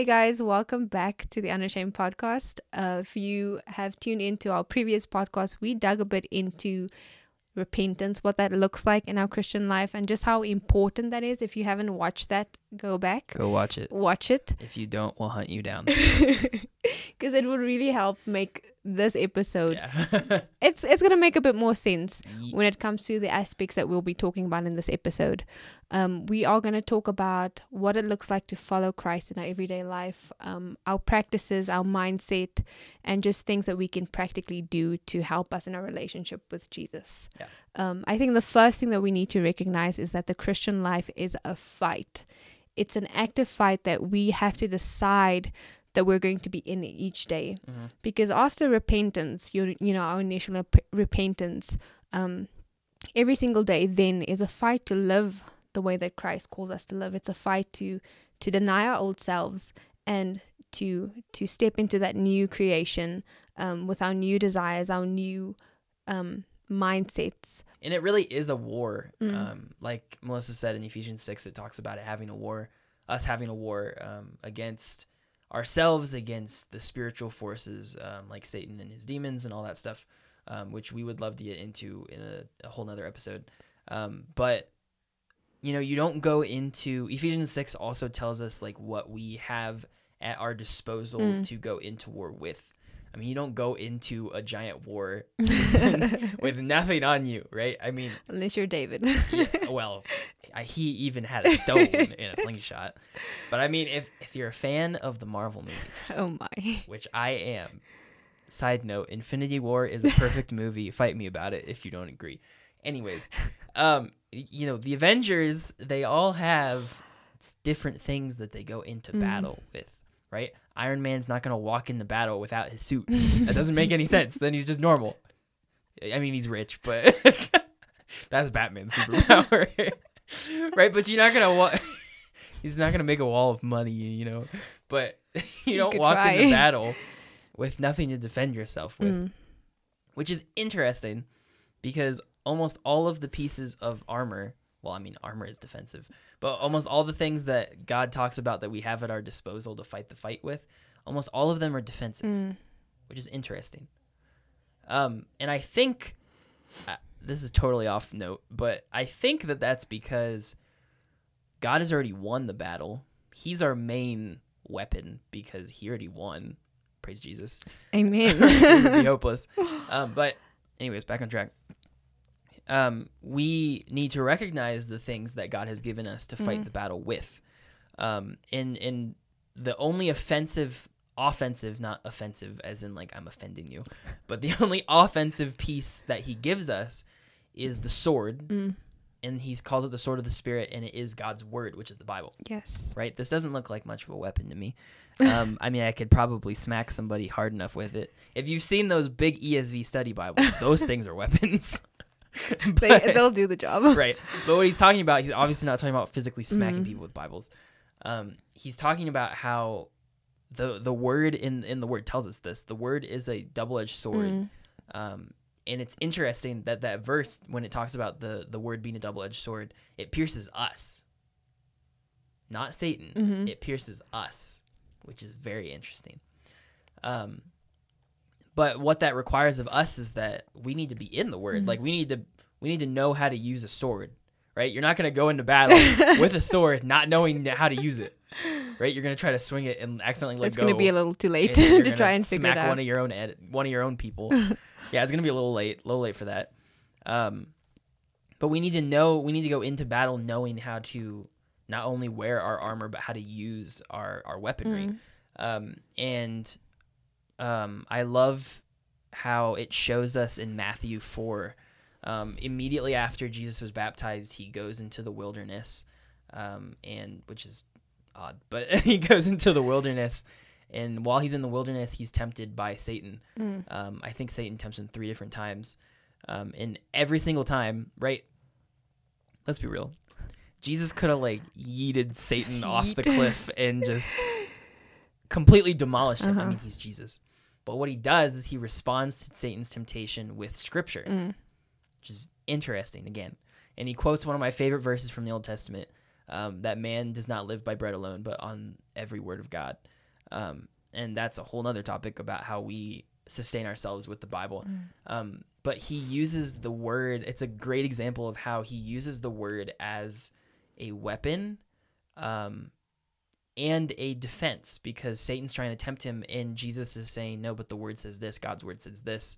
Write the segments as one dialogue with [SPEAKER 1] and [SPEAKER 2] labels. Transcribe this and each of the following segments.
[SPEAKER 1] Hey guys, welcome back to the Unashamed podcast. Uh, if you have tuned into our previous podcast, we dug a bit into repentance, what that looks like in our Christian life, and just how important that is. If you haven't watched that, go back,
[SPEAKER 2] Go watch it.
[SPEAKER 1] watch it,
[SPEAKER 2] If you don't, we'll hunt you down.
[SPEAKER 1] because it would really help make this episode.
[SPEAKER 2] yeah.
[SPEAKER 1] It's it's gonna make a bit more sense when it comes to the aspects that we'll be talking about in this episode. Um, we are going to talk about what it looks like to follow Christ in our everyday life, um, our practices, our mindset, and just things that we can practically do to help us in our relationship with Jesus.
[SPEAKER 2] Yeah.
[SPEAKER 1] Um, I think the first thing that we need to recognize is that the Christian life is a fight. It's an active fight that we have to decide that we're going to be in each day
[SPEAKER 2] Mhm.
[SPEAKER 1] because after repentance you you know our initial rep- repentance um every single day then is a fight to live the way that Christ called us to live it's a fight to to deny our old selves and to to step into that new creation um with our new desires our new um mindsets
[SPEAKER 2] And it really is a war.
[SPEAKER 1] Mm.
[SPEAKER 2] Um, like Melissa said in Ephesians 6, it talks about it having a war, us having a war um, against ourselves, against the spiritual forces um, like Satan and his demons and all that stuff, um, which we would love to get into in a, a whole nother episode. Um, but, you know, you don't go into Ephesians 6 also tells us like what we have at our disposal
[SPEAKER 1] Mm.
[SPEAKER 2] to go into war with. I mean, you don't go into a giant war with nothing on you, right? I mean,
[SPEAKER 1] unless you're David
[SPEAKER 2] yeah, well, I, he even had a stone in a slingshot. But I mean, if if you're a fan of the Marvel movies,
[SPEAKER 1] oh my
[SPEAKER 2] which I am, side note, Infinity War is a perfect movie. Fight me about it if you don't agree. Anyways, um, you know, the Avengers, they all have different things that they go into
[SPEAKER 1] Mm.
[SPEAKER 2] battle with, right? Iron Man's not gonna walk in the battle without his suit. That doesn't make any sense. Then he's just normal. I mean, he's rich, but that's Batman's superpower, right? But you're not gonna walk. He's not gonna make a wall of money, you know. But you don't walk
[SPEAKER 1] try.
[SPEAKER 2] into battle with nothing to defend yourself with,
[SPEAKER 1] Mm.
[SPEAKER 2] which is interesting because almost all of the pieces of armor. Well, I mean, armor is defensive, but almost all the things that God talks about that we have at our disposal to fight the fight with, almost all of them are defensive
[SPEAKER 1] Mm.
[SPEAKER 2] which is interesting. Um, and I think uh, this is totally off note, but I think that that's because God has already won the battle. He's our main weapon because he already won. Praise Jesus.
[SPEAKER 1] amen
[SPEAKER 2] be hopeless. Um, but anyways, back on track. Um, we need to recognize the things that God has given us to fight
[SPEAKER 1] Mhm.
[SPEAKER 2] the battle with. Um, and and the only offensive, offensive, not offensive, as in like I'm offending you, but the only offensive piece that He gives us is the sword,
[SPEAKER 1] Mm.
[SPEAKER 2] and He calls it the sword of the Spirit, and it is God's word, which is the Bible
[SPEAKER 1] yes
[SPEAKER 2] right? This doesn't look like much of a weapon to me. Um, I mean, I could probably smack somebody hard enough with it. If you've seen those big ESV study Bibles, those things are weapons.
[SPEAKER 1] they,
[SPEAKER 2] But-
[SPEAKER 1] they'll do the job
[SPEAKER 2] right. But what he's talking about, he's obviously not talking about physically smacking
[SPEAKER 1] Mhm.
[SPEAKER 2] people with Bibles. Um, he's talking about how the the word in in the word tells us this. The word is a double edged sword.
[SPEAKER 1] Mm.
[SPEAKER 2] Um, and it's interesting that that verse, when it talks about the the word being a double edged sword, it pierces us, not Satan.
[SPEAKER 1] Mhm.
[SPEAKER 2] It pierces us, which is very interesting. Um, but what that requires of us is that we need to be in the word.
[SPEAKER 1] Mhm.
[SPEAKER 2] Like we need to we need to know how to use a sword. Right? You're not gonna go into battle with a sword not knowing how to use it. Right? You're gonna try to swing it and accidentally let
[SPEAKER 1] it's
[SPEAKER 2] go It's
[SPEAKER 1] gonna be a little too late to try and figure
[SPEAKER 2] smack
[SPEAKER 1] it out
[SPEAKER 2] one of your own ed- one of your own people. yeah, it's gonna be a little late, a little late for that. Um, but we need to know, we need to go into battle knowing how to not only wear our armor but how to use our our weaponry.
[SPEAKER 1] Mm.
[SPEAKER 2] Um, and um, I love how it shows us in Matthew four. Um, immediately after Jesus was baptized, he goes into the wilderness, um, and which is odd, but he goes into the wilderness, and while he's in the wilderness, he's tempted by Satan.
[SPEAKER 1] Mm.
[SPEAKER 2] Um, I think Satan tempts him three different times, um, and every single time, right? Let's be real. Jesus could have like yeeted Satan off the cliff and just completely demolished him. I
[SPEAKER 1] Uh-huh.
[SPEAKER 2] mean, he's Jesus. But what he does is he responds to Satan's temptation with scripture,
[SPEAKER 1] Mm.
[SPEAKER 2] which is interesting again. And he quotes one of my favorite verses from the Old Testament. um, that man does not live by bread alone, but on every word of God. Um, and that's a whole nother topic about how we sustain ourselves with the Bible.
[SPEAKER 1] Mm.
[SPEAKER 2] Um, but he uses the word, it's a great example of how he uses the word as a weapon um, and a defense because Satan's trying to tempt him, and Jesus is saying, No, but the word says this, God's word says this.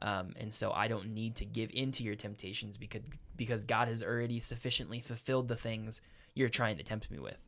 [SPEAKER 2] Um, and so I don't need to give into your temptations because because God has already sufficiently fulfilled the things you're trying to tempt me with.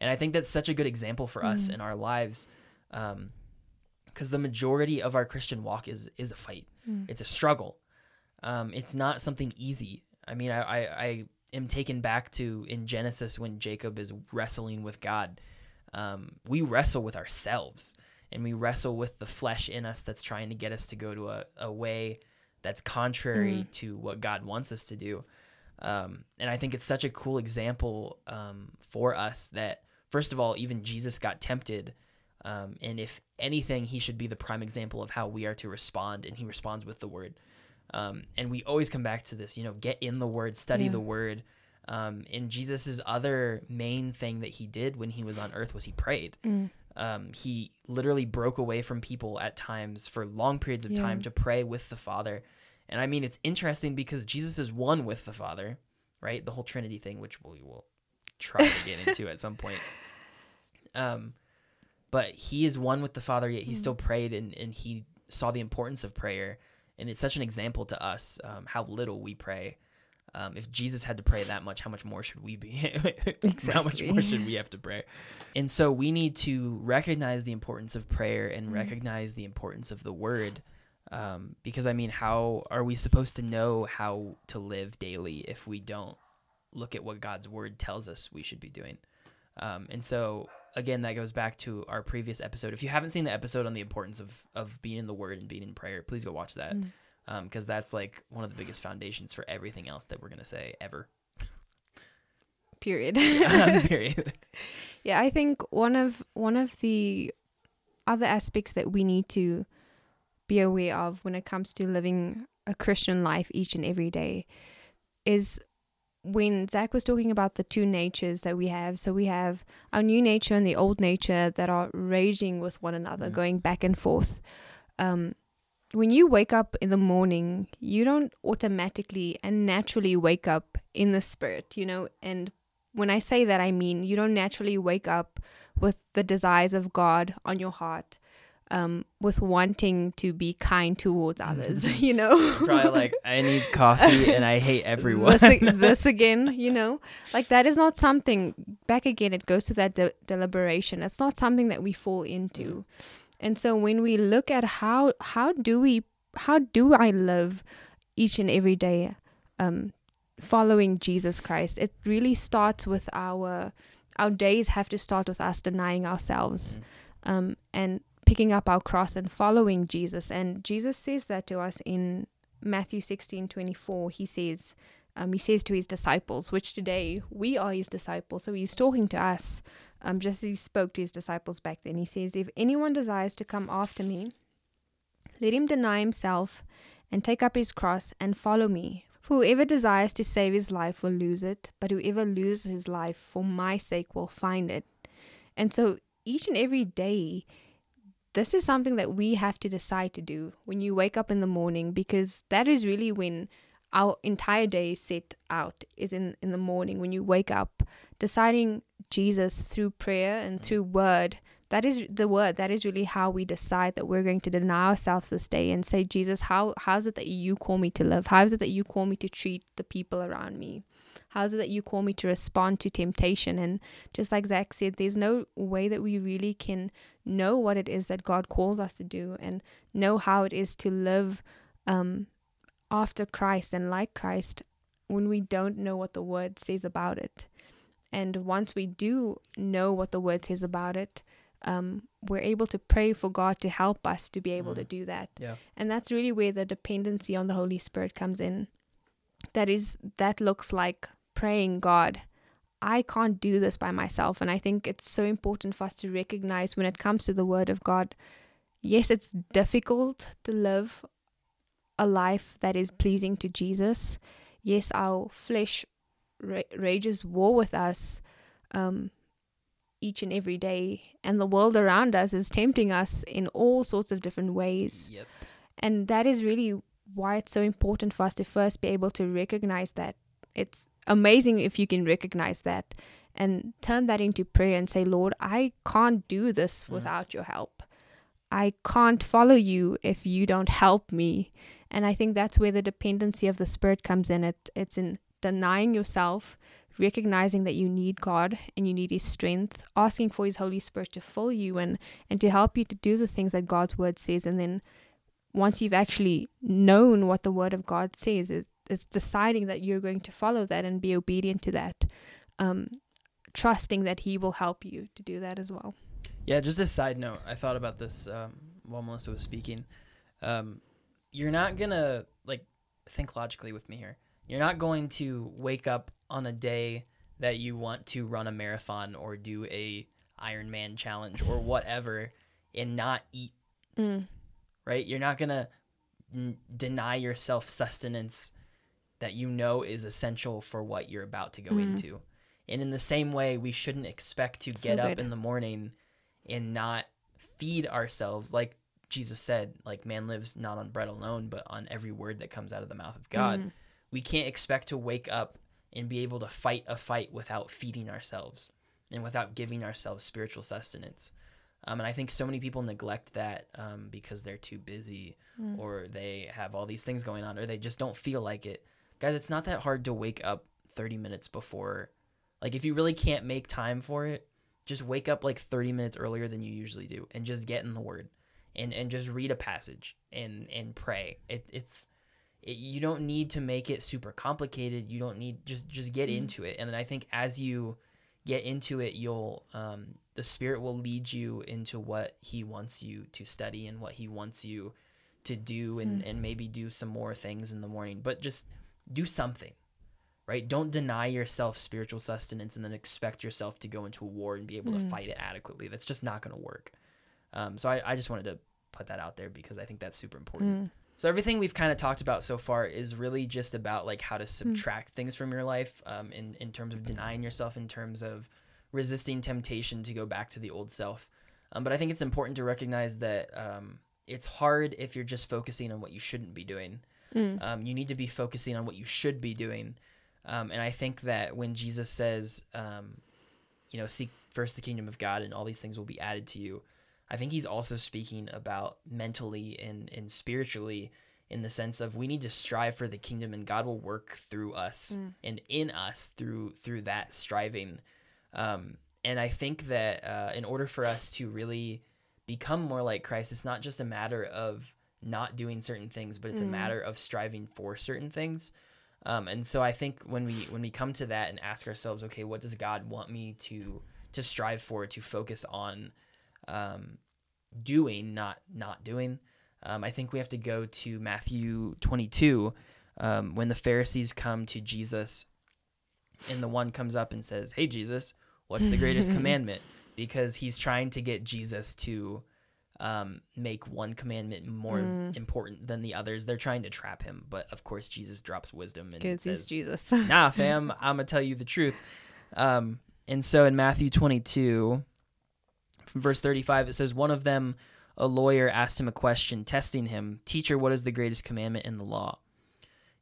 [SPEAKER 2] And I think that's such a good example for us
[SPEAKER 1] Mm.
[SPEAKER 2] in our lives, because the majority of our Christian walk is is a fight.
[SPEAKER 1] Mm.
[SPEAKER 2] It's a struggle. Um, it's not something easy. I mean, I, I, I am taken back to in Genesis when Jacob is wrestling with God. Um, we wrestle with ourselves and we wrestle with the flesh in us that's trying to get us to go to a, a way that's contrary to what God wants us to do. Um, and I think it's such a cool example um, for us that, first of all, even Jesus got tempted. Um, and if anything, he should be the prime example of how we are to respond. And he responds with the word. Um, and we always come back to this, you know, get in the word, study
[SPEAKER 1] Yeah.
[SPEAKER 2] the word. Um, and Jesus's other main thing that he did when he was on earth was he prayed.
[SPEAKER 1] Mm.
[SPEAKER 2] Um, he literally broke away from people at times for long periods of
[SPEAKER 1] Yeah.
[SPEAKER 2] time to pray with the Father. And I mean, it's interesting because Jesus is one with the Father, right? The whole Trinity thing, which we will try to get into at some point. Um, but he is one with the Father, yet he
[SPEAKER 1] Mm.
[SPEAKER 2] still prayed and, and he saw the importance of prayer. And it's such an example to us um, how little we pray. Um, if Jesus had to pray that much, how much more should we be? how much more should we have to pray? And so we need to recognize the importance of prayer and
[SPEAKER 1] Mhm.
[SPEAKER 2] recognize the importance of the word. Um, because I mean, how are we supposed to know how to live daily if we don't look at what God's word tells us we should be doing? Um, and so again, that goes back to our previous episode. If you haven't seen the episode on the importance of of being in the word and being in prayer, please go watch that
[SPEAKER 1] Mm.
[SPEAKER 2] because that's like one of the biggest foundations for everything else that we're gonna say ever.
[SPEAKER 1] Period.
[SPEAKER 2] Period.
[SPEAKER 1] Yeah, I think one of one of the other aspects that we need to be aware of when it comes to living a Christian life each and every day is when Zach was talking about the two natures that we have. So we have our new nature and the old nature that are raging with one another,
[SPEAKER 2] Mhm.
[SPEAKER 1] going back and forth. Um, when you wake up in the morning, you don't automatically and naturally wake up in the spirit, you know, and when I say that, I mean you don't naturally wake up with the desires of God on your heart, um, with wanting to be kind towards others, you know.
[SPEAKER 2] Probably like I need coffee and I hate everyone.
[SPEAKER 1] This, this again, you know, like that is not something. Back again, it goes to that de- deliberation. It's not something that we fall into, and so when we look at how how do we how do I live each and every day, um, following Jesus Christ, it really starts with our our days have to start with us denying ourselves
[SPEAKER 2] Mhm.
[SPEAKER 1] um, and picking up our cross and following Jesus. And Jesus says that to us in Matthew sixteen twenty four. He says, um, he says to his disciples, which today we are his disciples. So he's talking to us, um, just as he spoke to his disciples back then. He says, If anyone desires to come after me, let him deny himself and take up his cross and follow me. For whoever desires to save his life will lose it, but whoever loses his life for my sake will find it. And so each and every day, this is something that we have to decide to do when you wake up in the morning, because that is really when our entire day is set out is in, in the morning when you wake up. Deciding jesus through prayer and mm. through word that is the word that is really how we decide that we're going to deny ourselves this day and say jesus how how is it that you call me to live? How is it that you call me to treat the people around me how is it that you call me to respond to temptation and just like zach said there's no way that we really can know what it is that god calls us to do and know how it is to live um after christ and like christ when we don't know what the word says about it and once we do know what the word says about it um, we're able to pray for God to help us to be able to
[SPEAKER 2] Mhm.
[SPEAKER 1] do that.
[SPEAKER 2] Yeah.
[SPEAKER 1] And that's really where the dependency on the Holy Spirit comes in. That is that looks like praying God. I can't do this by myself and I think it's so important for us to recognize when it comes to the word of God. Yes, it's difficult to live a life that is pleasing to Jesus. Yes, our flesh ra- rages war with us um, each and every day. And the world around us is tempting us in all sorts of different ways.
[SPEAKER 2] Yep.
[SPEAKER 1] And that is really why it's so important for us to first be able to recognize that. It's amazing if you can recognize that and turn that into prayer and say, Lord, I can't do this
[SPEAKER 2] Mhm.
[SPEAKER 1] without your help. I can't follow you if you don't help me. And I think that's where the dependency of the Spirit comes in. It, it's in denying yourself, recognizing that you need God and you need His strength, asking for His Holy Spirit to fill you and, and to help you to do the things that God's Word says. And then once you've actually known what the Word of God says, it, it's deciding that you're going to follow that and be obedient to that, um, trusting that He will help you to do that as well.
[SPEAKER 2] Yeah, just a side note. I thought about this um, while Melissa was speaking. Um, you're not gonna like think logically with me here. You're not going to wake up on a day that you want to run a marathon or do a Ironman challenge or whatever and not eat.
[SPEAKER 1] Mm.
[SPEAKER 2] Right? You're not gonna deny yourself sustenance that you know is essential for what you're about to go
[SPEAKER 1] Mhm.
[SPEAKER 2] into. And in the same way, we shouldn't expect to
[SPEAKER 1] So
[SPEAKER 2] get up in the morning and not feed ourselves like Jesus said, like man lives not on bread alone, but on every word that comes out of the mouth of God.
[SPEAKER 1] Mhm.
[SPEAKER 2] We can't expect to wake up and be able to fight a fight without feeding ourselves and without giving ourselves spiritual sustenance. Um, and I think so many people neglect that um, because they're too busy
[SPEAKER 1] Mm.
[SPEAKER 2] or they have all these things going on or they just don't feel like it. Guys, it's not that hard to wake up 30 minutes before. Like, if you really can't make time for it, just wake up like 30 minutes earlier than you usually do and just get in the word and, and just read a passage and, and pray. It, it's, it, you don't need to make it super complicated. You don't need, just, just get
[SPEAKER 1] Mhm.
[SPEAKER 2] into it. And then I think as you get into it, you'll, um, the spirit will lead you into what he wants you to study and what he wants you to do and,
[SPEAKER 1] Mm.
[SPEAKER 2] and maybe do some more things in the morning, but just do something, right? Don't deny yourself spiritual sustenance and then expect yourself to go into a war and be able to
[SPEAKER 1] Mm.
[SPEAKER 2] fight it adequately. That's just not going to work. Um, so I, I just wanted to put that out there because I think that's super important.
[SPEAKER 1] Mm.
[SPEAKER 2] So everything we've kind of talked about so far is really just about like how to subtract things from your life um, in, in terms of denying yourself, in terms of resisting temptation to go back to the old self. Um, but I think it's important to recognize that um, it's hard if you're just focusing on what you shouldn't be doing.
[SPEAKER 1] Mm.
[SPEAKER 2] Um, you need to be focusing on what you should be doing. Um, and I think that when Jesus says, um, you know, seek first the kingdom of God and all these things will be added to you, I think he's also speaking about mentally and, and spiritually in the sense of we need to strive for the kingdom and God will work through us
[SPEAKER 1] Mm.
[SPEAKER 2] and in us through through that striving. Um, and I think that uh, in order for us to really become more like Christ, it's not just a matter of not doing certain things, but it's a
[SPEAKER 1] Mm.
[SPEAKER 2] matter of striving for certain things. Um, and so I think when we when we come to that and ask ourselves, okay, what does God want me to to strive for, to focus on um, doing, not not doing? Um, I think we have to go to Matthew 22 um, when the Pharisees come to Jesus, and the one comes up and says, "Hey Jesus, what's the greatest commandment?" Because he's trying to get Jesus to um, make one commandment more
[SPEAKER 1] Mm.
[SPEAKER 2] important than the others. They're trying to trap him, but of course Jesus drops wisdom and says,
[SPEAKER 1] Jesus.
[SPEAKER 2] "Nah, fam, I'm gonna tell you the truth." Um, and so in Matthew 22, from verse 35, it says, "One of them, a lawyer, asked him a question, testing him, Teacher, what is the greatest commandment in the law?"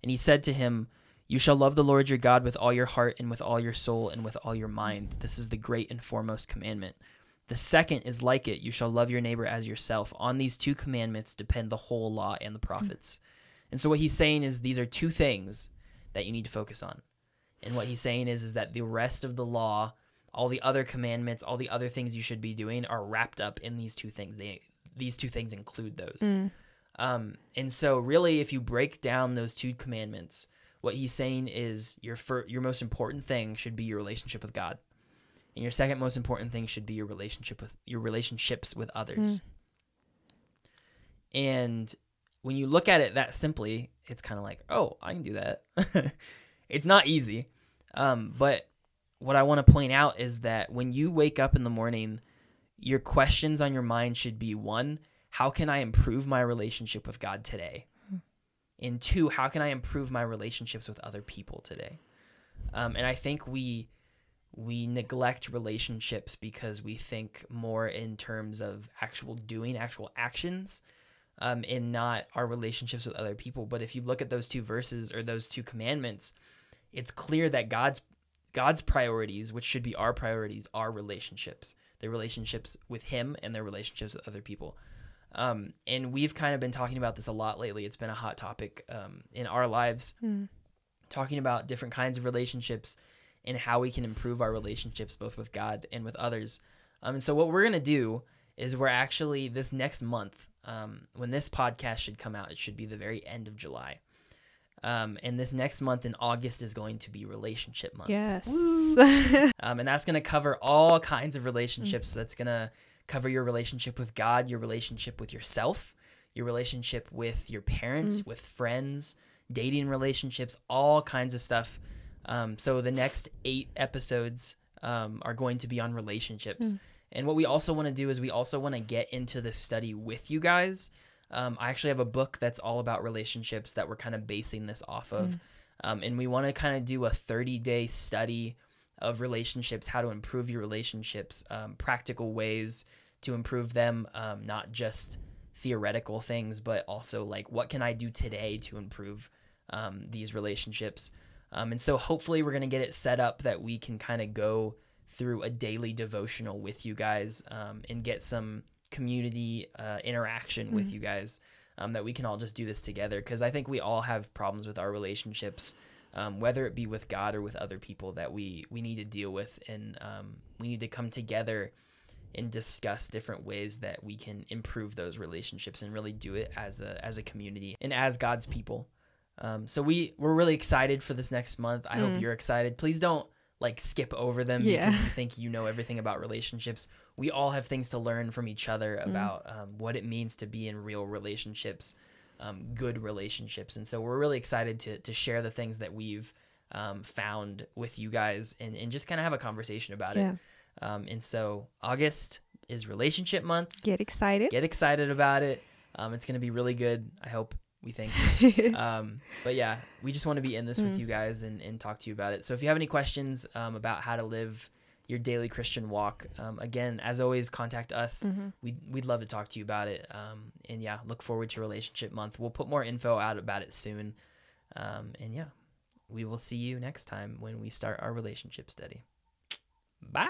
[SPEAKER 2] And he said to him, "You shall love the Lord your God with all your heart and with all your soul and with all your mind. This is the great and foremost commandment." The second is like it you shall love your neighbor as yourself. On these two commandments depend the whole law and the prophets. And so what he's saying is these are two things that you need to focus on. And what he's saying is is that the rest of the law, all the other commandments, all the other things you should be doing are wrapped up in these two things. They these two things include those.
[SPEAKER 1] Mm.
[SPEAKER 2] Um, and so really if you break down those two commandments, what he's saying is your fir- your most important thing should be your relationship with God. And your second most important thing should be your relationship with your relationships with others. And when you look at it that simply, it's kind of like, oh, I can do that. it's not easy. Um, but what I want to point out is that when you wake up in the morning, your questions on your mind should be one, how can I improve my relationship with God today? And two, how can I improve my relationships with other people today? Um, and I think we we neglect relationships because we think more in terms of actual doing, actual actions, um, and not our relationships with other people. But if you look at those two verses or those two commandments, it's clear that God's God's priorities, which should be our priorities, are relationships. Their relationships with Him and their relationships with other people. Um, and we've kind of been talking about this a lot lately. It's been a hot topic um, in our lives,
[SPEAKER 1] Mm.
[SPEAKER 2] talking about different kinds of relationships and how we can improve our relationships both with God and with others. Um, and so, what we're going to do is we're actually this next month, um, when this podcast should come out, it should be the very end of July. Um, and this next month in August is going to be relationship month.
[SPEAKER 1] Yes.
[SPEAKER 2] Um, and that's going to cover all kinds of relationships. That's going to cover your relationship with God, your relationship with yourself, your relationship with your parents, with friends, dating relationships, all kinds of stuff. Um, so the next eight episodes um, are going to be on relationships. And what we also want to do is we also want to get into the study with you guys. Um, I actually have a book that's all about relationships that we're kind of basing this off of. Um, and we want to kind of do a 30 day study of relationships, how to improve your relationships, um, practical ways to improve them, um, not just theoretical things, but also like what can I do today to improve um, these relationships. Um, and so hopefully we're going to get it set up that we can kind of go through a daily devotional with you guys um, and get some community uh, interaction with you guys um, that we can all just do this together because I think we all have problems with our relationships um, whether it be with God or with other people that we we need to deal with, and um, we need to come together and discuss different ways that we can improve those relationships and really do it as a as a community and as God's people. Um, so we we're really excited for this next month. I hope you're excited. Please don't like skip over them
[SPEAKER 1] Yeah.
[SPEAKER 2] because you think you know everything about relationships. We all have things to learn from each other about um, what it means to be in real relationships um, good relationships. And so we're really excited to, to share the things that we've um, found with you guys and, and just kind of have a conversation about
[SPEAKER 1] Yeah.
[SPEAKER 2] it. Um, and so August is relationship month.
[SPEAKER 1] Get excited.
[SPEAKER 2] Get excited about it. Um, it's going to be really good. I hope we think. um, but yeah, we just want to be in this with you guys and, and talk to you about it. So if you have any questions um, about how to live your daily Christian walk, um, again, as always, contact us.
[SPEAKER 1] Mm-hmm.
[SPEAKER 2] We'd, we'd love to talk to you about it. Um, and yeah, look forward to Relationship Month. We'll put more info out about it soon. Um, and yeah, we will see you next time when we start our relationship study. Bye.